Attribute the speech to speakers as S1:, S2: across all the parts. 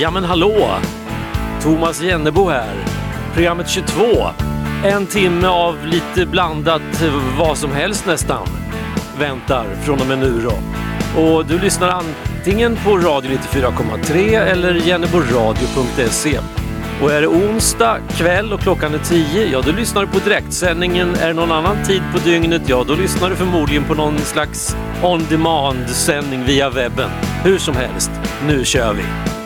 S1: Ja men hallå! Thomas Jennebo här. Programmet 22. En timme av lite blandat vad som helst nästan. Väntar från och med nu då. Och du lyssnar antingen på Radio 94,3 eller jenneboradio.se. Och är det onsdag kväll och klockan är tio, ja då lyssnar du på direktsändningen. Är det någon annan tid på dygnet, ja då lyssnar du förmodligen på någon slags on demand-sändning via webben. Hur som helst, nu kör vi!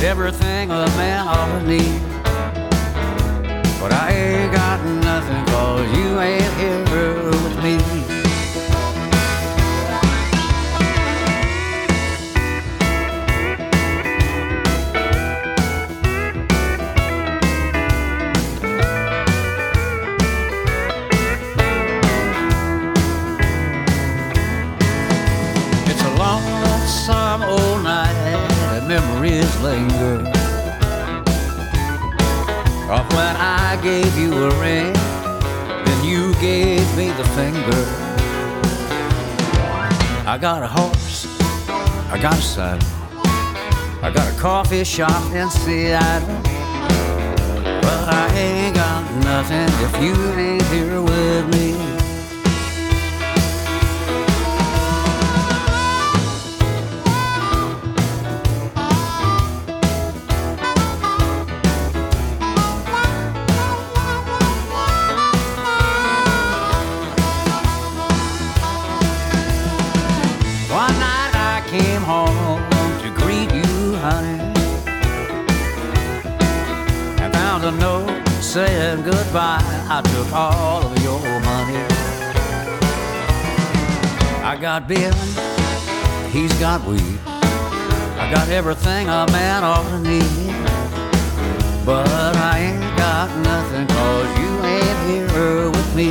S2: Got everything a man ought to need. But I ain't got nothing cause you ain't here gave you a ring, then you gave me the finger. I got a horse, I got a saddle, I got a coffee shop in Seattle. But I ain't got nothing if you ain't here with me. Took all of your money. I got Ben, he's got weed. I got everything a man ought to need. But I ain't got nothing cause you ain't here with me.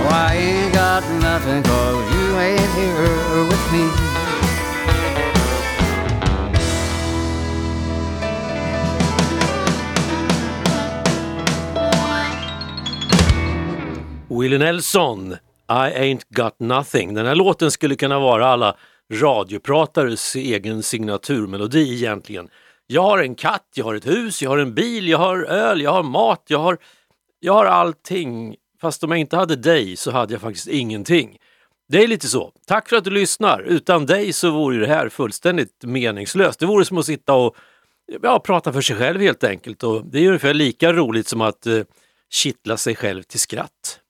S2: Oh, I ain't got nothing cause you ain't here with me.
S1: Willie Nelson, I ain't got nothing. Den här låten skulle kunna vara alla radiopratares egen signaturmelodi egentligen. Jag har en katt, jag har ett hus, jag har en bil, jag har öl, jag har mat, jag har, jag har allting. Fast om jag inte hade dig så hade jag faktiskt ingenting. Det är lite så. Tack för att du lyssnar. Utan dig så vore det här fullständigt meningslöst. Det vore som att sitta och ja, prata för sig själv helt enkelt. Och det är ungefär lika roligt som att eh, kittla sig själv till skratt.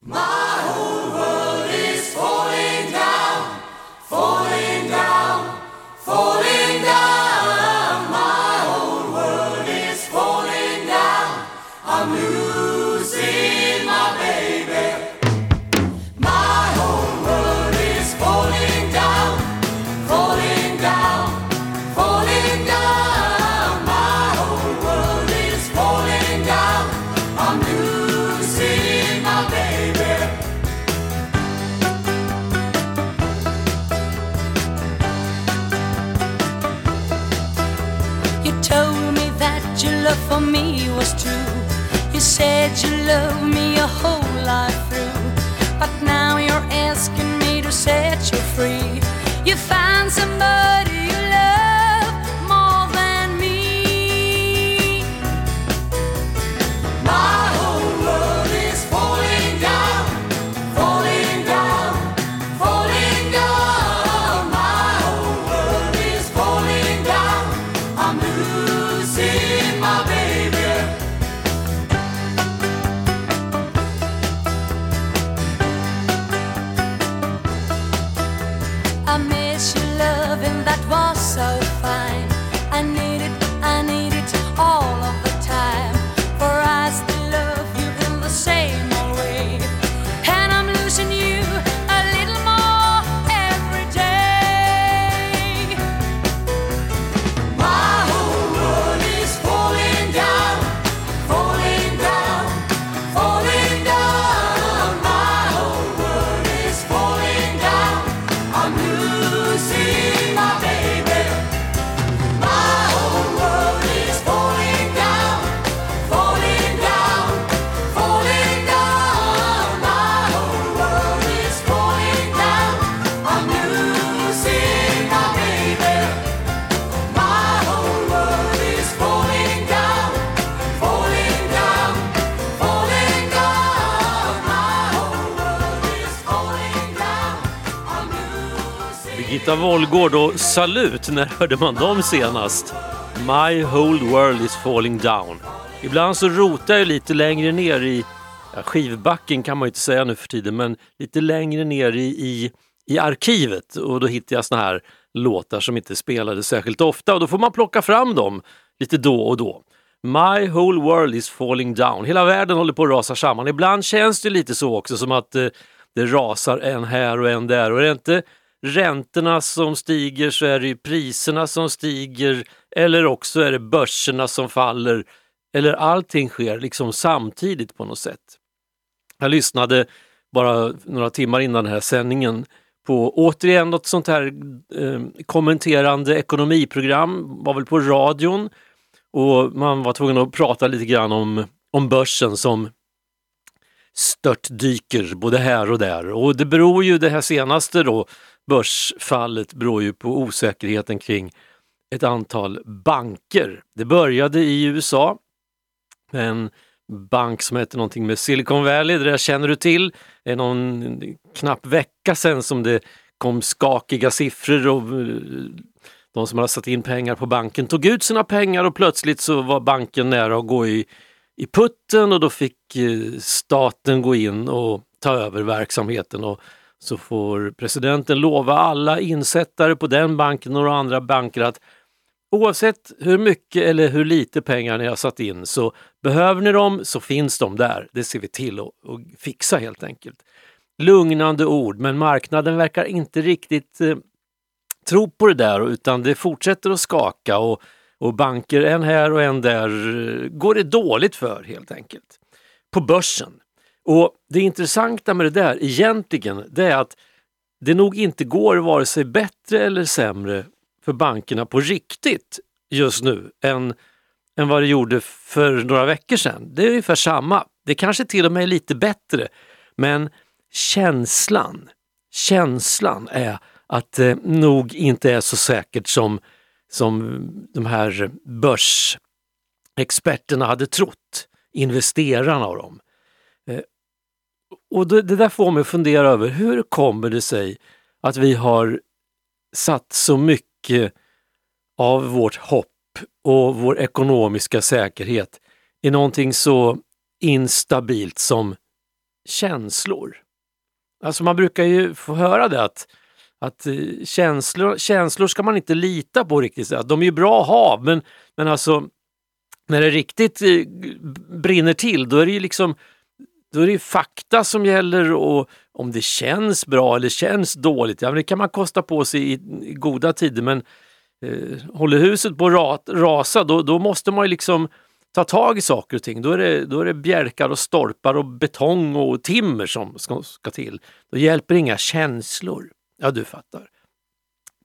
S3: Said you loved me a whole life through. But now you're asking me to set you free. You
S1: Birgitta och Salut, när hörde man dem senast? My whole world is falling down. Ibland så rotar jag lite längre ner i ja, skivbacken kan man ju inte säga nu för tiden, men lite längre ner i, i, i arkivet och då hittar jag såna här låtar som inte spelades särskilt ofta och då får man plocka fram dem lite då och då. My whole world is falling down. Hela världen håller på att rasa samman. Ibland känns det lite så också som att eh, det rasar en här och en där och är det inte räntorna som stiger så är det ju priserna som stiger eller också är det börserna som faller eller allting sker liksom samtidigt på något sätt. Jag lyssnade bara några timmar innan den här sändningen på återigen något sånt här eh, kommenterande ekonomiprogram, var väl på radion och man var tvungen att prata lite grann om, om börsen som störtdyker både här och där. Och det beror ju, det här senaste då, börsfallet beror ju på osäkerheten kring ett antal banker. Det började i USA med en bank som heter någonting med Silicon Valley, det där känner du till. Det är någon knapp vecka sedan som det kom skakiga siffror och eh, de som hade satt in pengar på banken tog ut sina pengar och plötsligt så var banken nära att gå i, i putten och då fick eh, staten gå in och ta över verksamheten och så får presidenten lova alla insättare på den banken och andra banker att oavsett hur mycket eller hur lite pengar ni har satt in så behöver ni dem så finns de där. Det ser vi till att att fixa helt enkelt. Lugnande ord, men marknaden verkar inte riktigt eh, tro på det där utan det fortsätter att skaka och, och banker en här och en där går det dåligt för helt enkelt. På börsen. Och det intressanta med det där egentligen det är att det nog inte går vare sig bättre eller sämre för bankerna på riktigt just nu än, än vad det gjorde för några veckor sedan. Det är ungefär samma. Det kanske till och med är lite bättre. Men känslan, känslan är att det nog inte är så säkert som, som de här börsexperterna hade trott, investerarna av dem. Eh, och det, det där får mig att fundera över hur kommer det sig att vi har satt så mycket av vårt hopp och vår ekonomiska säkerhet i någonting så instabilt som känslor. Alltså man brukar ju få höra det att, att eh, känslor, känslor ska man inte lita på riktigt. De är ju bra att ha men, men alltså när det riktigt eh, brinner till då är det ju liksom då är det ju fakta som gäller och om det känns bra eller känns dåligt, ja men det kan man kosta på sig i, goda tider men eh, håller huset på att rasa då, då måste man ju liksom ta tag i saker och ting. Då är, det, då är det bjälkar och stolpar och betong och timmer som ska, ska till. Då hjälper inga känslor. Ja, du fattar.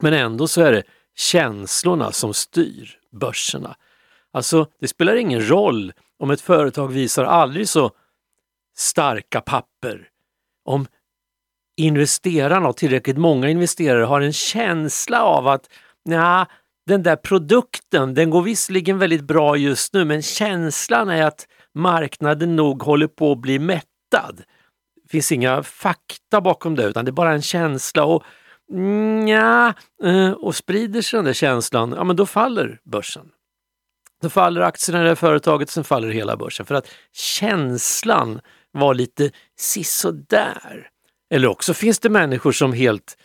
S1: Men ändå så är det känslorna som styr börserna. Alltså, det spelar ingen roll om ett företag visar aldrig så starka papper. Om investerarna och tillräckligt många investerare har en känsla av att nja, den där produkten, den går visserligen väldigt bra just nu, men känslan är att marknaden nog håller på att bli mättad. Det finns inga fakta bakom det, utan det är bara en känsla. och nja, eh, och sprider sig den där känslan, ja men då faller börsen. Då faller aktierna i det här företaget, sen faller hela börsen. För att känslan var lite sisådär. Eller också finns det människor som helt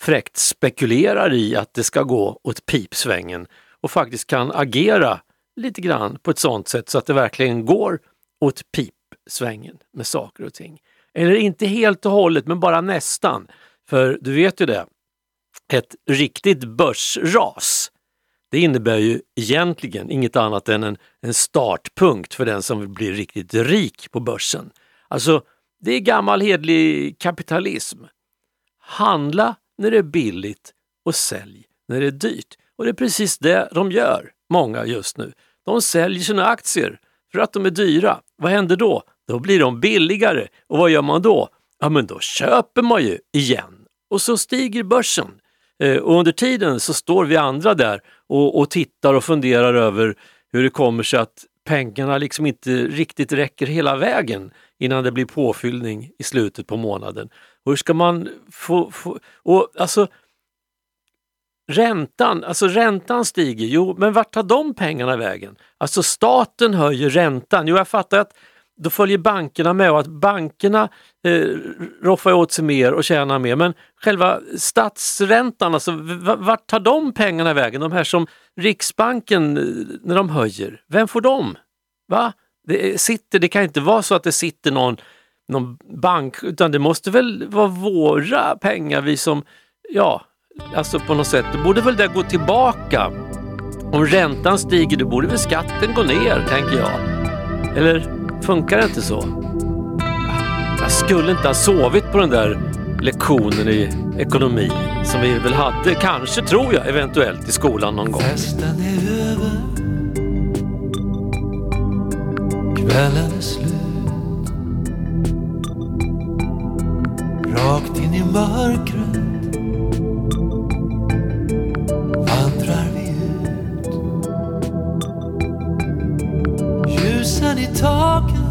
S1: fräckt spekulerar i att det ska gå åt pipsvängen och faktiskt kan agera lite grann på ett sånt sätt så att det verkligen går åt pipsvängen med saker och ting. Eller inte helt och hållet, men bara nästan. För du vet ju det, ett riktigt börsras det innebär ju egentligen inget annat än en, en startpunkt för den som vill bli riktigt rik på börsen. Alltså, det är gammal hedlig kapitalism. Handla när det är billigt och sälj när det är dyrt. Och det är precis det de gör, många just nu. De säljer sina aktier för att de är dyra. Vad händer då? Då blir de billigare. Och vad gör man då? Ja, men då köper man ju igen. Och så stiger börsen. Eh, och under tiden så står vi andra där och, och tittar och funderar över hur det kommer sig att pengarna liksom inte riktigt räcker hela vägen innan det blir påfyllning i slutet på månaden. Och hur ska man få... få och alltså, Räntan, alltså räntan stiger, jo men vart tar de pengarna vägen? Alltså staten höjer räntan. Jo jag fattar att då följer bankerna med och att bankerna eh, roffar åt sig mer och tjänar mer. Men själva statsräntan, alltså, vart tar de pengarna vägen? De här som Riksbanken, eh, när de höjer, vem får dem? Va? Det, eh, sitter, det kan inte vara så att det sitter någon, någon bank, utan det måste väl vara våra pengar, vi som, ja, alltså på något sätt, då borde väl det gå tillbaka. Om räntan stiger, då borde väl skatten gå ner, tänker jag. Eller funkar det inte så? Jag skulle inte ha sovit på den där lektionen i ekonomi som vi väl hade, kanske tror jag, eventuellt i skolan någon gång.
S4: Festen är över Kvällen är slut Rakt in i mörkret this any talking?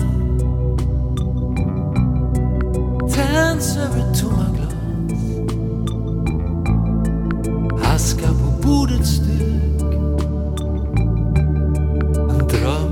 S4: Ten server to my glas. Aska a bordet steg. En dröm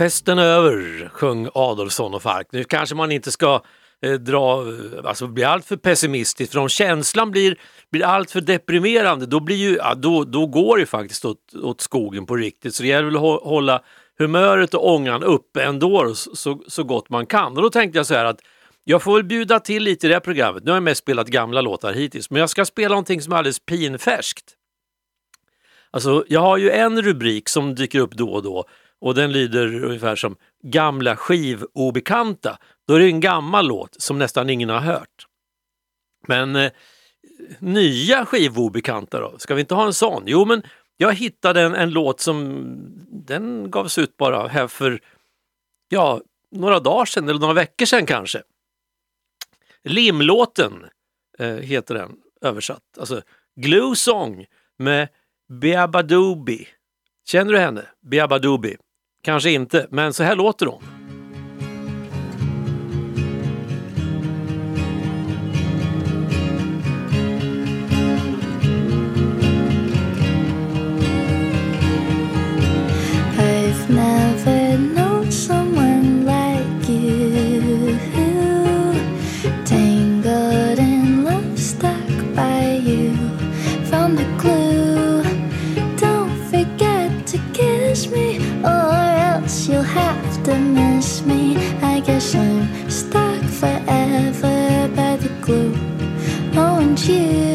S1: Festen är över, sjöng Adolfsson och Falk. Nu kanske man inte ska eh, dra, eh, alltså bli alltför pessimistisk, för om känslan blir, blir alltför deprimerande, då, blir ju, ja, då, då går det faktiskt åt, åt skogen på riktigt. Så det gäller väl att hålla humöret och ångan uppe ändå så, så gott man kan. Och då tänkte jag så här att jag får väl bjuda till lite i det här programmet. Nu har jag mest spelat gamla låtar hittills, men jag ska spela någonting som är alldeles pinfärskt. Alltså, jag har ju en rubrik som dyker upp då och då och den lyder ungefär som Gamla skivobekanta. Då är det en gammal låt som nästan ingen har hört. Men eh, nya skivobekanta då? Ska vi inte ha en sån? Jo, men jag hittade en, en låt som den gavs ut bara här för ja, några dagar sedan eller några veckor sedan kanske. Limlåten eh, heter den översatt. Alltså Glue Song med Beabadoobi. Känner du henne? Beabadoobi. Kanske inte, men så här låter hon.
S5: 借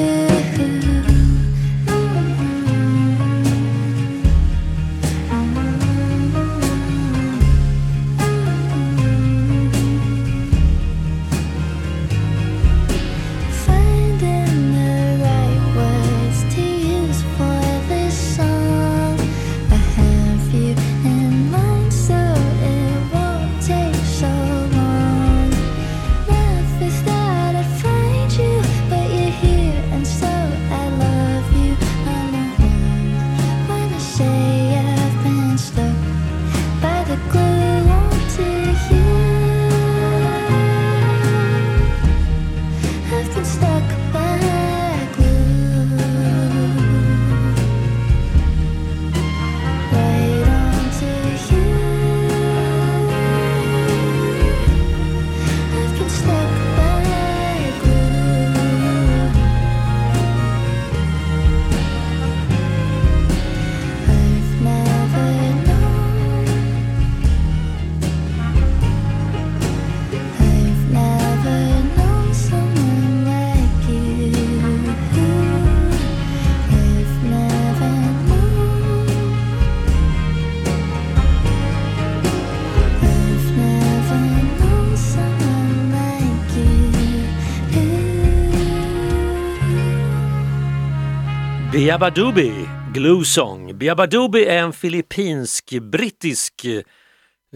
S5: Biabadubi,
S1: Beabadoobie, Glue Song. Beabadoobie är en filippinsk-brittisk eh,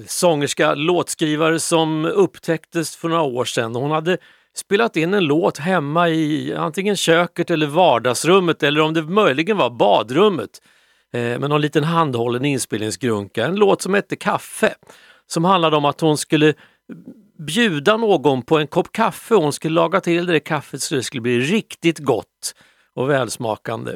S1: sångerska, låtskrivare som upptäcktes för några år sedan. Hon hade spelat in en låt hemma i antingen köket eller vardagsrummet eller om det möjligen var badrummet eh, med någon liten handhållen inspelningsgrunka. En låt som hette Kaffe som handlade om att hon skulle bjuda någon på en kopp kaffe. Hon skulle laga till det där kaffet så det skulle bli riktigt gott och välsmakande.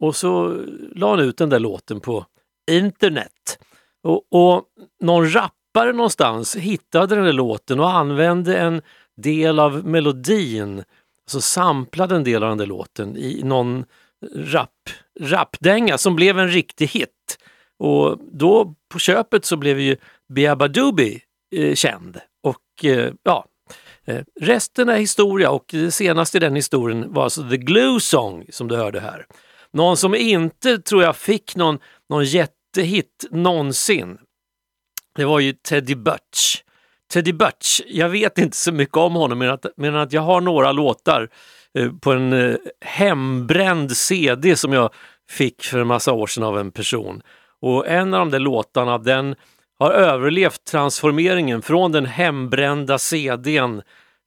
S1: Och så la han ut den där låten på internet. Och, och någon rappare någonstans hittade den där låten och använde en del av melodin, alltså samplade en del av den där låten i någon rap, rapdänga som blev en riktig hit. Och då på köpet så blev ju Beabadoobie eh, känd. Och eh, ja, eh, resten är historia och det senaste i den historien var alltså The Glue Song som du hörde här. Någon som inte tror jag fick någon, någon jättehit någonsin. Det var ju Teddy Butch. Teddy Butch, jag vet inte så mycket om honom men att, men att jag har några låtar eh, på en eh, hembränd CD som jag fick för en massa år sedan av en person. Och en av de där låtarna den har överlevt transformeringen från den hembrända CDn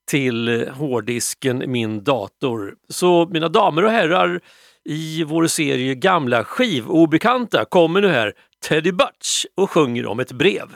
S1: till hårddisken hårddisken min dator. Så mina damer och herrar, i vår serie Gamla skivobekanta kommer nu här Teddy Butch och sjunger om ett brev.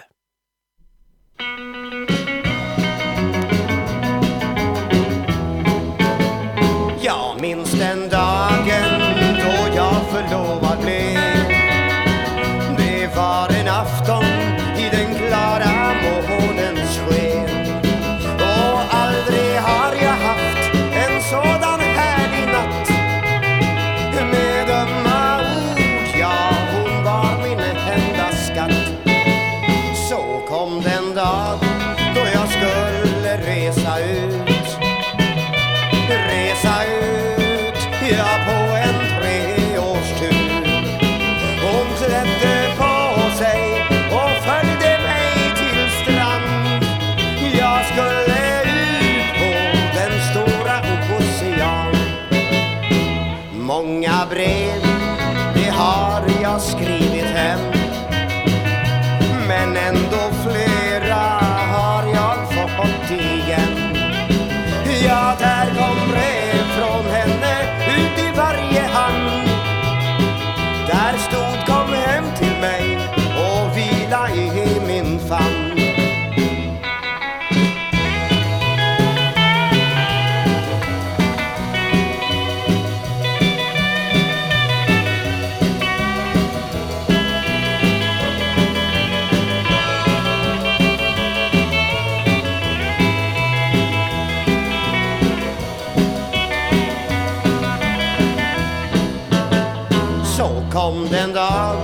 S6: Kom den dag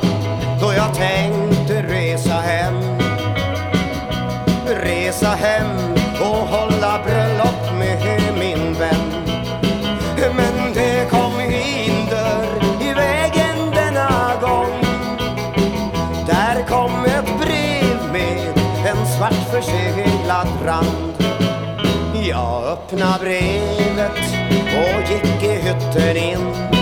S6: då jag tänkte resa hem. Resa hem och hålla bröllop med min vän. Men det kom hinder i vägen denna gång. Där kom ett brev med en svart förseglad rand Jag öppnade brevet och gick i hytten in.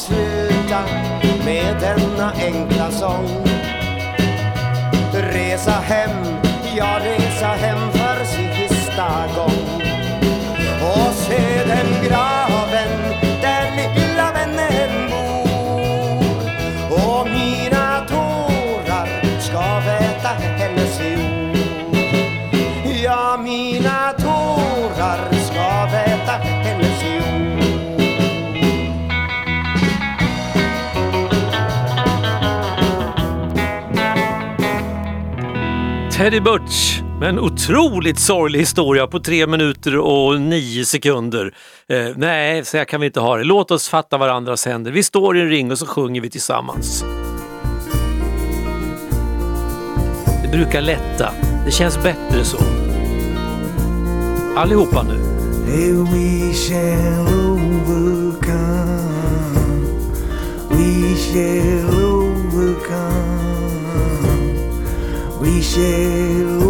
S6: Sluta med denna enkla sång.
S1: Teddy Butch med en otroligt sorglig historia på tre minuter och nio sekunder. Eh, nej, så här kan vi inte ha det. Låt oss fatta varandras händer. Vi står i en ring och så sjunger vi tillsammans. Det brukar lätta. Det känns bättre så. Allihopa nu.
S7: Hey, we shall overcome. We shall We shall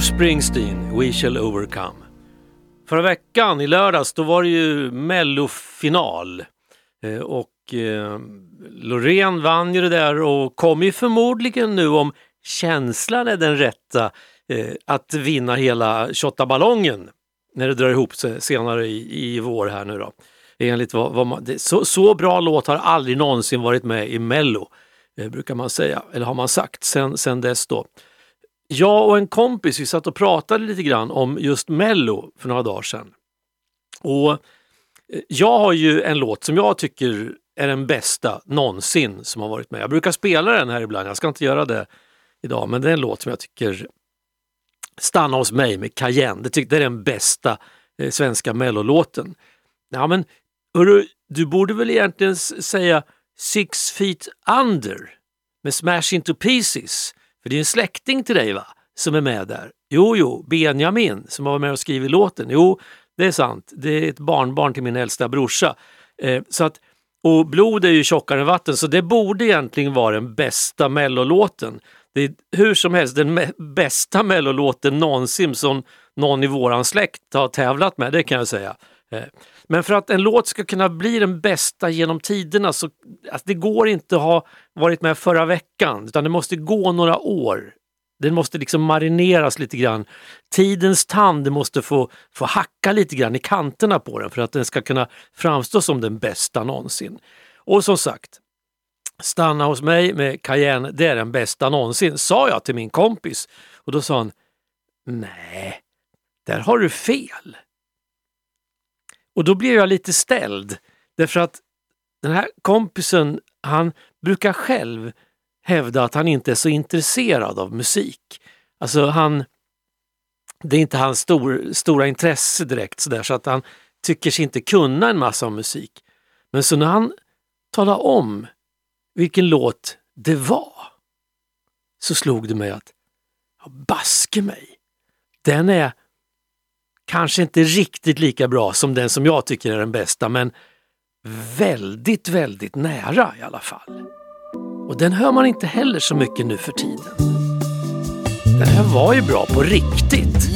S1: Bruce Springsteen, We shall overcome. Förra veckan, i lördags, då var det ju mellofinal. Eh, och eh, Loreen vann ju det där och kommer ju förmodligen nu om känslan är den rätta eh, att vinna hela ballongen när det drar ihop sig senare i, i vår här nu då. Enligt vad, vad man, det, så, så bra låt har aldrig någonsin varit med i Mello, eh, brukar man säga, eller har man sagt sen, sen dess då. Jag och en kompis vi satt och pratade lite grann om just Mello för några dagar sedan. Och eh, jag har ju en låt som jag tycker är den bästa någonsin som har varit med. Jag brukar spela den här ibland, jag ska inte göra det idag, men det är en låt som jag tycker Stanna hos mig med Cayenne. Det tyckte det är den bästa eh, svenska mellolåten. Ja, men hörru, du borde väl egentligen säga Six feet under med Smash into pieces. För det är en släkting till dig va, som är med där. Jo, jo, Benjamin som var med och skrivit låten. Jo, det är sant. Det är ett barnbarn till min äldsta brorsa. Eh, så att, och blod är ju tjockare än vatten så det borde egentligen vara den bästa mellolåten. Det är hur som helst den me bästa mellolåten någonsin som någon i våran släkt har tävlat med, det kan jag säga. Eh, men för att en låt ska kunna bli den bästa genom tiderna så alltså det går inte att ha varit med förra veckan utan det måste gå några år. Den måste liksom marineras lite grann. Tidens tand måste få, få hacka lite grann i kanterna på den för att den ska kunna framstå som den bästa någonsin. Och som sagt, Stanna hos mig med Cayenne, det är den bästa någonsin, sa jag till min kompis. Och då sa han, nej, där har du fel. Och då blev jag lite ställd därför att den här kompisen, han brukar själv hävda att han inte är så intresserad av musik. Alltså han, det är inte hans stor, stora intresse direkt sådär så att han tycker sig inte kunna en massa om musik. Men så när han talar om vilken låt det var så slog det mig att, baske mig, den är kanske inte riktigt lika bra som den som jag tycker är den bästa men väldigt, väldigt nära i alla fall. Och den hör man inte heller så mycket nu för tiden. Den här var ju bra på riktigt.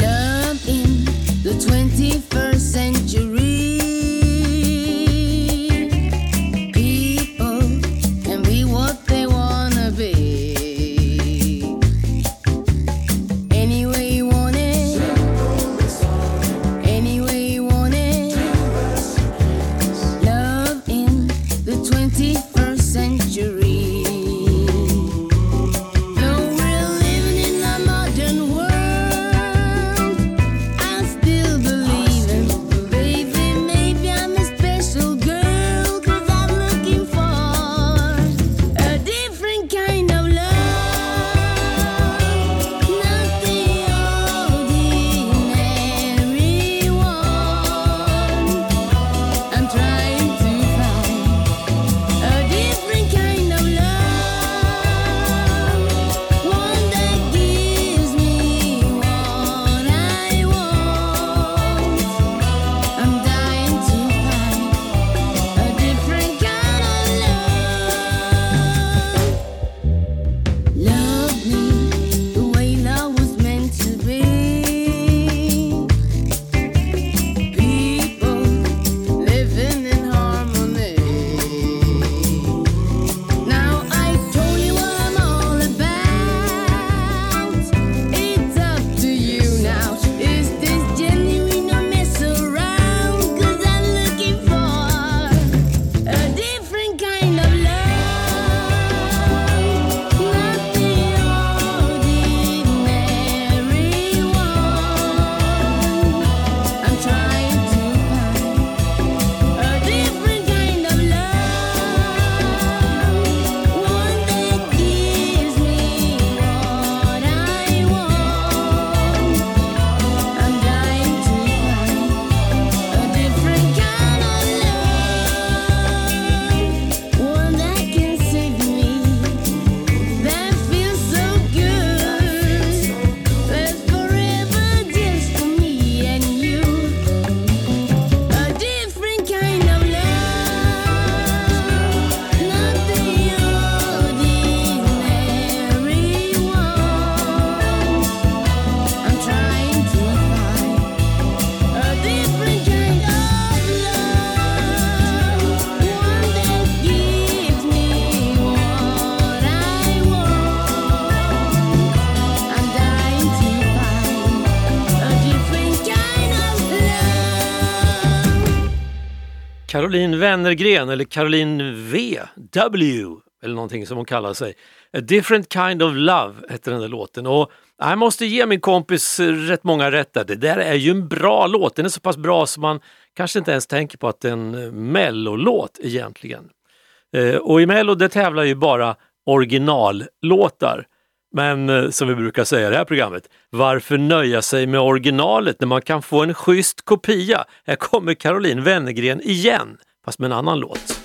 S1: Caroline Wennergren eller Caroline V, W eller någonting som hon kallar sig. A different kind of love heter den där låten och jag måste ge min kompis rätt många rätt där. Det där är ju en bra låt, den är så pass bra som man kanske inte ens tänker på att det är en eh, mellolåt egentligen. Eh, och i Mello det tävlar ju bara originallåtar. Men eh, som vi brukar säga i det här programmet, varför nöja sig med originalet när man kan få en schysst kopia? Här kommer Caroline Wennergren igen, fast med en annan låt.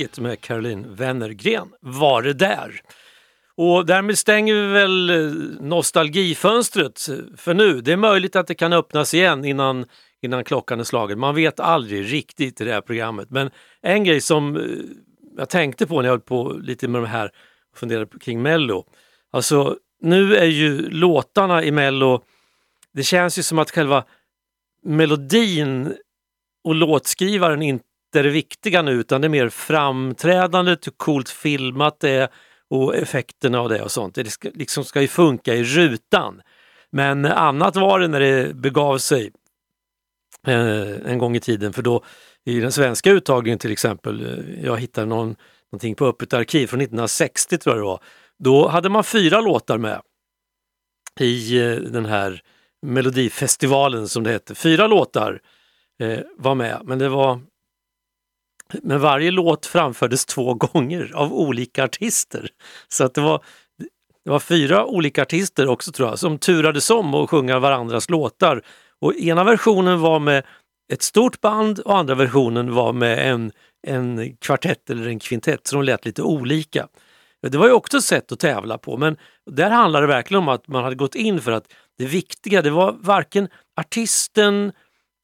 S8: A
S1: med Caroline Wennergren var det där. Och därmed stänger vi väl eh, nostalgifönstret för nu. Det är möjligt att det kan öppnas igen innan, innan klockan är slagen. Man vet aldrig riktigt i det här programmet. Men en grej som eh, jag tänkte på när jag höll på lite med de här och funderade kring Mello. Alltså nu är ju låtarna i Mello, det känns ju som att själva melodin och låtskrivaren inte jätteviktiga det viktiga nu utan det är mer framträdandet, hur coolt filmat det är och effekterna av det och sånt. Det ska, liksom ska ju funka i rutan. Men annat var det när det begav sig eh, en gång i tiden för då i den svenska uttagningen till exempel, eh, jag hittade någon, någonting på Öppet arkiv från 1960 tror jag det var. Då hade man fyra låtar med i eh, den här Melodifestivalen som det hette. Fyra låtar eh, var med men det var men varje låt framfördes två gånger av olika artister. Så att det var, det var fyra olika artister också tror jag som turades om att sjunga varandras låtar. Och ena versionen var med ett stort band och andra versionen var med en, en kvartett eller en kvintett så de lät lite olika. Det var ju också ett sätt att tävla på men där handlade det verkligen om att man hade gått in för att det viktiga det var varken artisten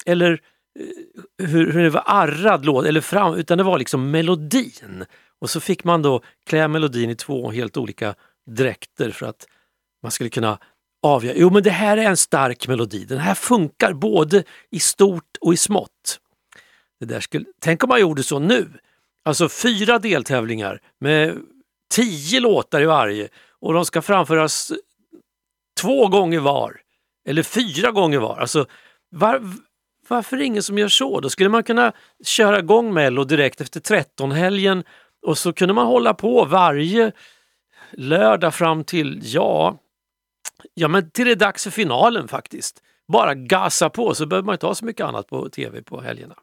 S1: eller Eh, hur, hur det var arrad låt, eller fram, utan det var liksom melodin. Och så fick man då klä melodin i två helt olika dräkter för att man skulle kunna avgöra, jo men det här är en stark melodi, den här funkar både i stort och i smått. Det där skulle, tänk om man gjorde så nu! Alltså fyra deltävlingar med tio låtar i varje och de ska framföras två gånger var. Eller fyra gånger var. Alltså, var, varför är det ingen som gör så? Då skulle man kunna köra igång Mello direkt efter 13-helgen och så kunde man hålla på varje lördag fram till, ja, ja men till det är dags för finalen faktiskt. Bara gasa på så behöver man inte ha så mycket annat på tv på helgerna.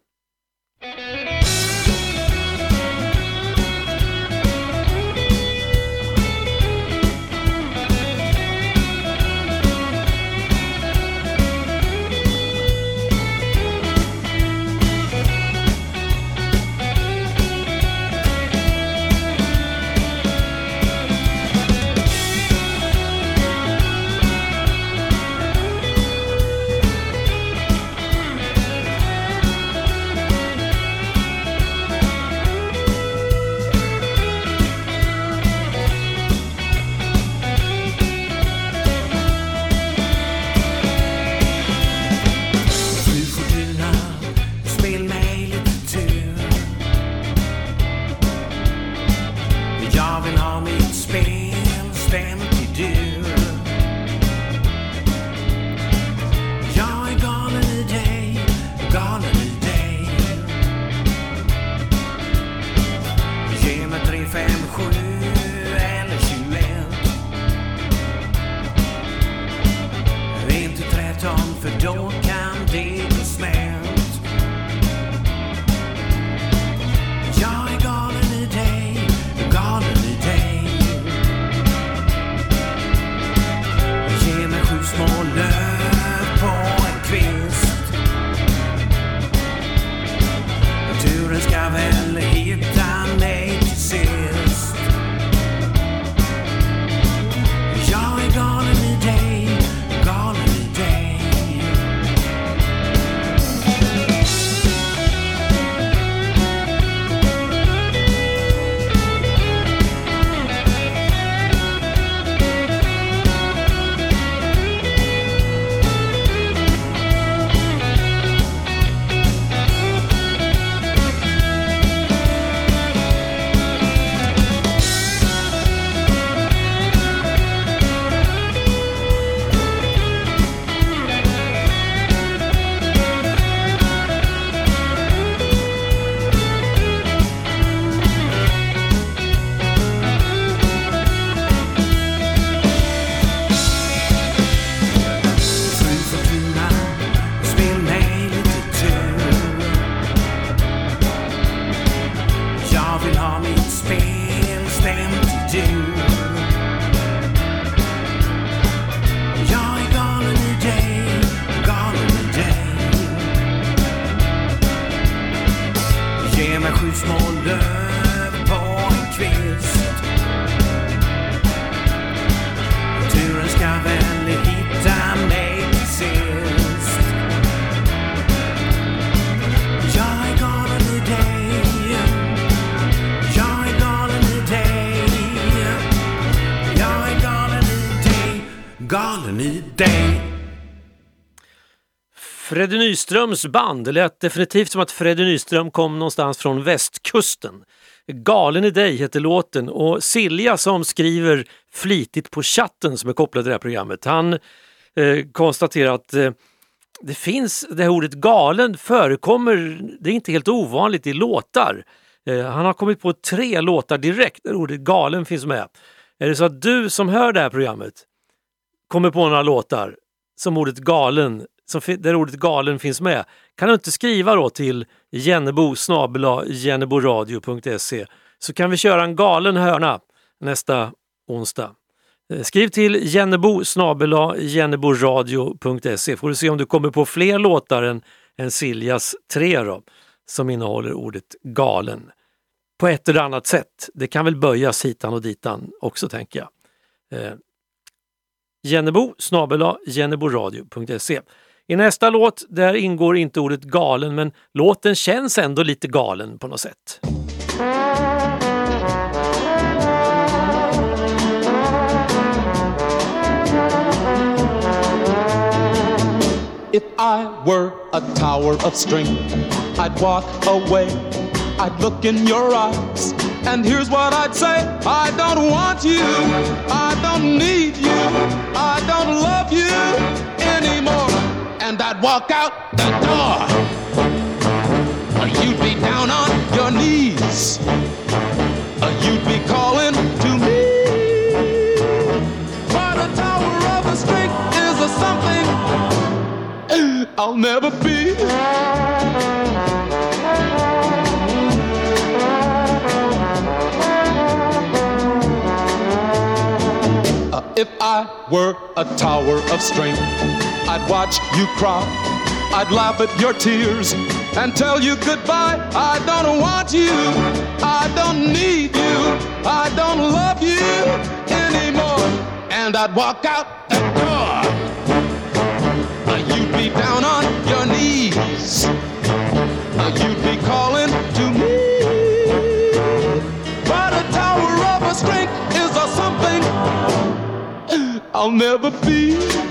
S1: Freddy Nyströms band. Det lät definitivt som att Freddy Nyström kom någonstans från västkusten. Galen i dig heter låten och Silja som skriver flitigt på chatten som är kopplad till det här programmet. Han eh, konstaterar att eh, det finns, det här ordet galen förekommer, det är inte helt ovanligt i låtar. Eh, han har kommit på tre låtar direkt där ordet galen finns med. Är det så att du som hör det här programmet kommer på några låtar som ordet galen, som, där ordet galen finns med, kan du inte skriva då till jennebo jenneboradio.se så kan vi köra en galen hörna nästa onsdag. Eh, skriv till jennebo jenneboradio.se får du se om du kommer på fler låtar än, än Siljas tre då, som innehåller ordet galen. På ett eller annat sätt. Det kan väl böjas hitan och ditan också tänker jag. Eh, Jennebo snabel-a jenneboradio.se. I nästa låt där ingår inte ordet galen men låten känns ändå lite galen på något sätt.
S9: If I were a tower of strength, I'd walk away. I'd look in your eyes, and here's what I'd say I don't want you, I don't need you, I don't love you anymore. And I'd walk out the door. Or You'd be down on your knees, You'd be calling to me. But a tower of a strength is a something I'll never be. Uh, if I were a tower of strength, I'd watch you cry. I'd laugh at your tears and tell you goodbye. I don't want you. I don't need you. I don't love you anymore. And I'd walk out the door. You'd be down on your knees. You'd be calling to me. But a tower of a strength is a something I'll never be.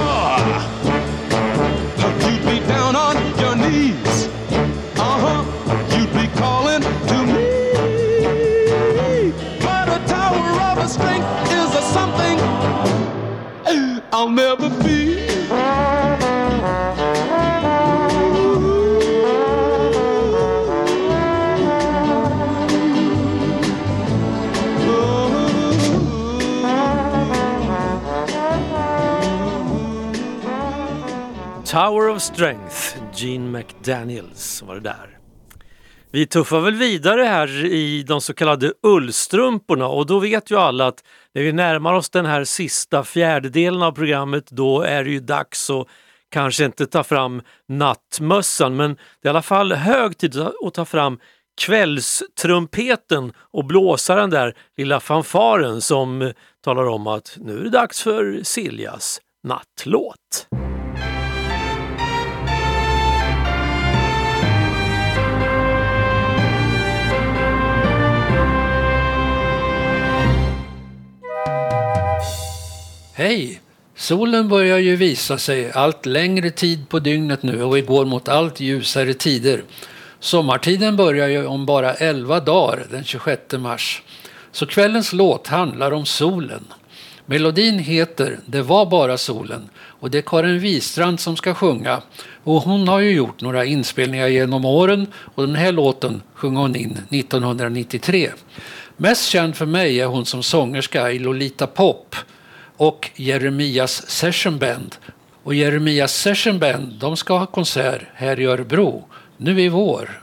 S9: I'll never be.
S1: Tower of Strength, Gene McDaniels var det där. Vi tuffar väl vidare här i de så kallade ullstrumporna och då vet ju alla att när vi närmar oss den här sista fjärdedelen av programmet då är det ju dags att kanske inte ta fram nattmössan men det är i alla fall hög tid att ta fram kvällstrumpeten och blåsa den där lilla fanfaren som talar om att nu är det dags för Siljas nattlåt.
S10: Hej! Solen börjar ju visa sig allt längre tid på dygnet nu och vi går mot allt ljusare tider. Sommartiden börjar ju om bara 11 dagar den 26 mars. Så kvällens låt handlar om solen. Melodin heter Det var bara solen och det är Karin Wistrand som ska sjunga. Och hon har ju gjort några inspelningar genom åren och den här låten sjöng hon in 1993. Mest känd för mig är hon som sångerska i Lolita Pop och Jeremias Session Band. Och Jeremias Session Band de ska ha konsert här i Örebro nu i vår.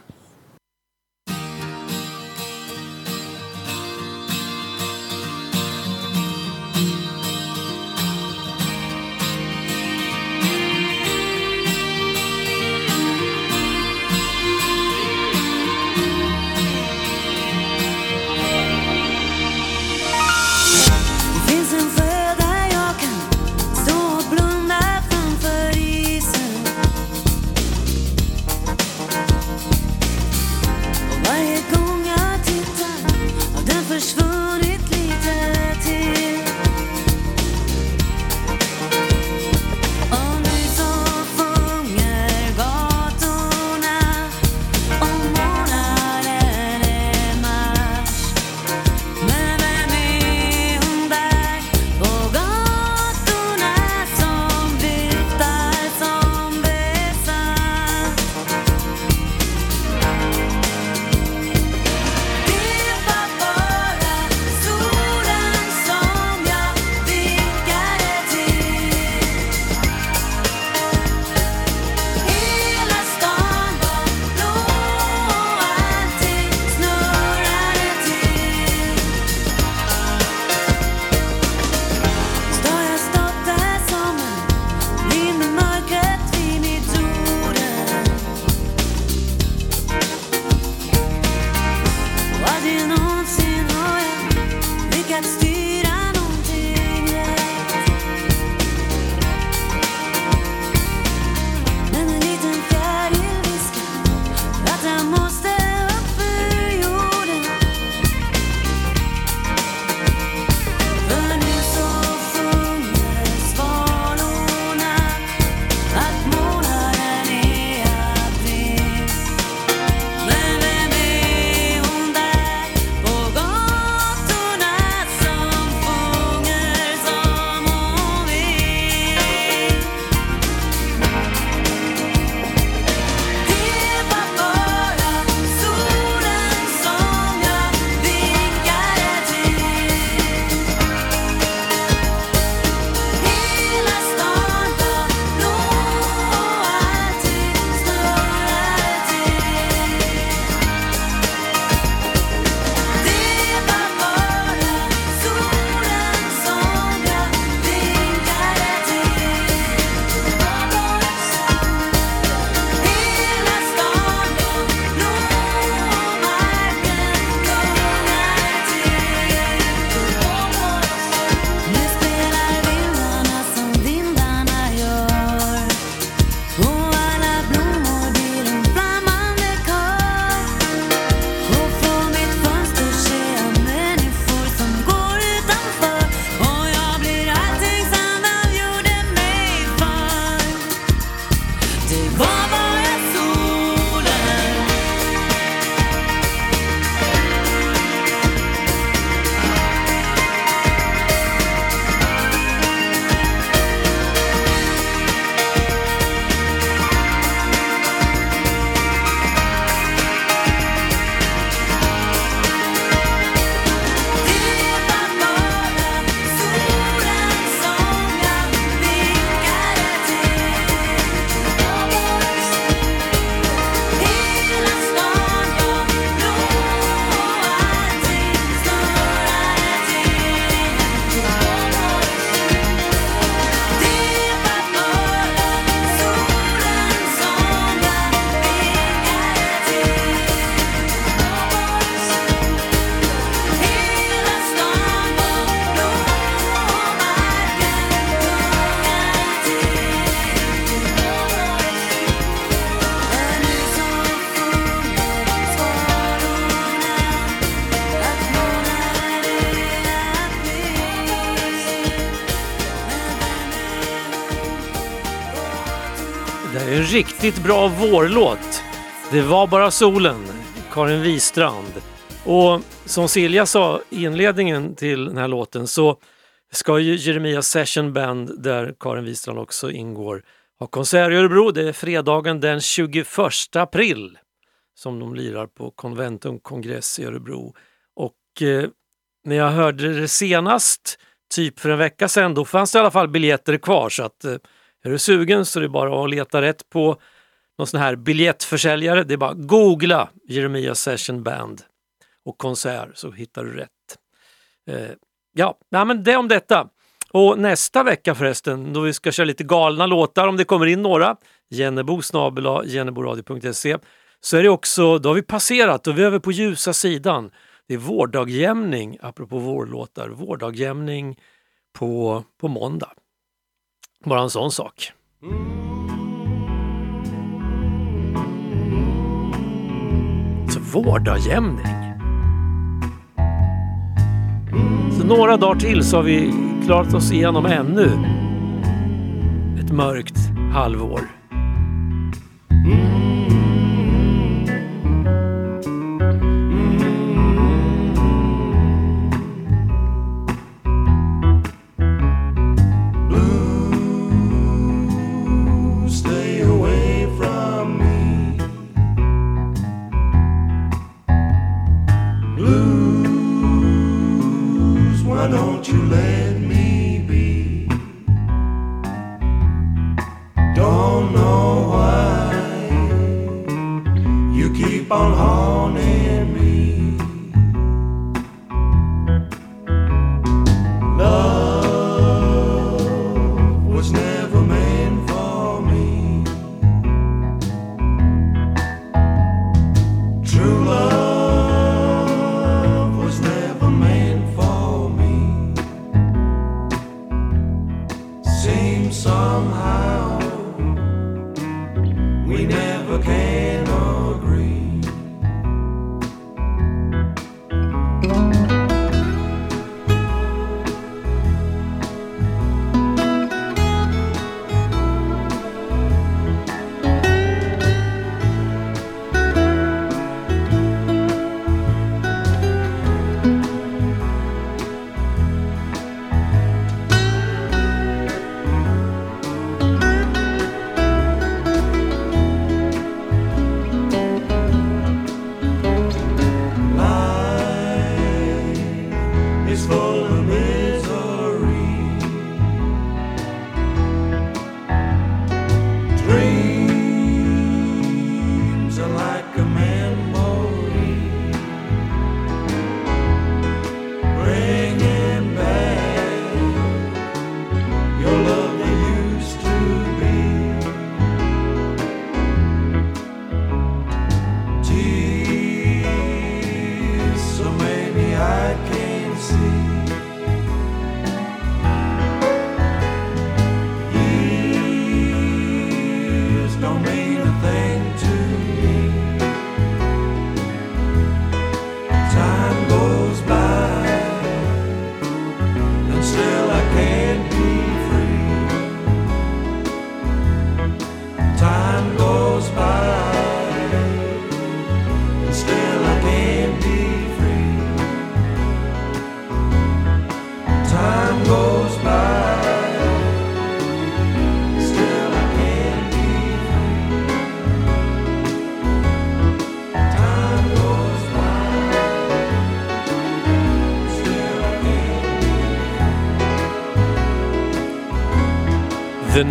S1: Riktigt bra vårlåt. Det var bara solen, Karin Wistrand. Och som Silja sa i inledningen till den här låten så ska ju Jeremias Session Band, där Karin Wistrand också ingår, ha konsert i Örebro. Det är fredagen den 21 april som de lirar på Conventum kongress i Örebro. Och eh, när jag hörde det senast, typ för en vecka sedan, då fanns det i alla fall biljetter kvar. Så att eh, är du sugen så är det bara att leta rätt på någon sån här biljettförsäljare. Det är bara att googla Jeremia Session Band och konsert så hittar du rätt. Eh, ja, ja, men det om detta. Och nästa vecka förresten, då vi ska köra lite galna låtar om det kommer in några, Jennebo jenneboradio.se, så är det också, då har vi passerat och vi är över på ljusa sidan. Det är vårdagjämning, apropå vårlåtar, vårdagjämning på, på måndag. Bara en sån sak. Så vårdagjämning. Så några dagar till så har vi klarat oss igenom ännu ett mörkt halvår.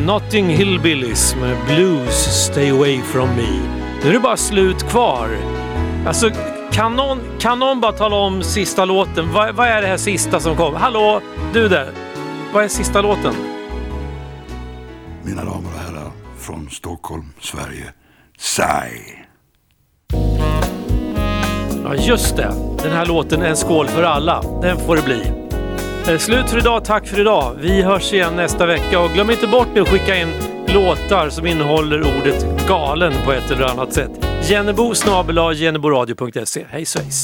S1: Notting Hillbillies med Blues Stay Away From Me. Nu är det bara slut kvar. Alltså, kan någon, kan någon bara tala om sista låten? Vad, vad är det här sista som kom? Hallå, du där. Vad är sista låten?
S11: Mina damer och herrar, från Stockholm, Sverige, Sai.
S1: Ja, just det. Den här låten En skål för alla. Den får det bli. Eh, slut för idag. Tack för idag. Vi hörs igen nästa vecka och glöm inte bort nu att skicka in låtar som innehåller ordet galen på ett eller annat sätt. Jennebo snabel-a jenneboradio.se. Hej svejs!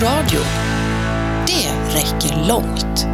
S12: Radio. Det räcker långt.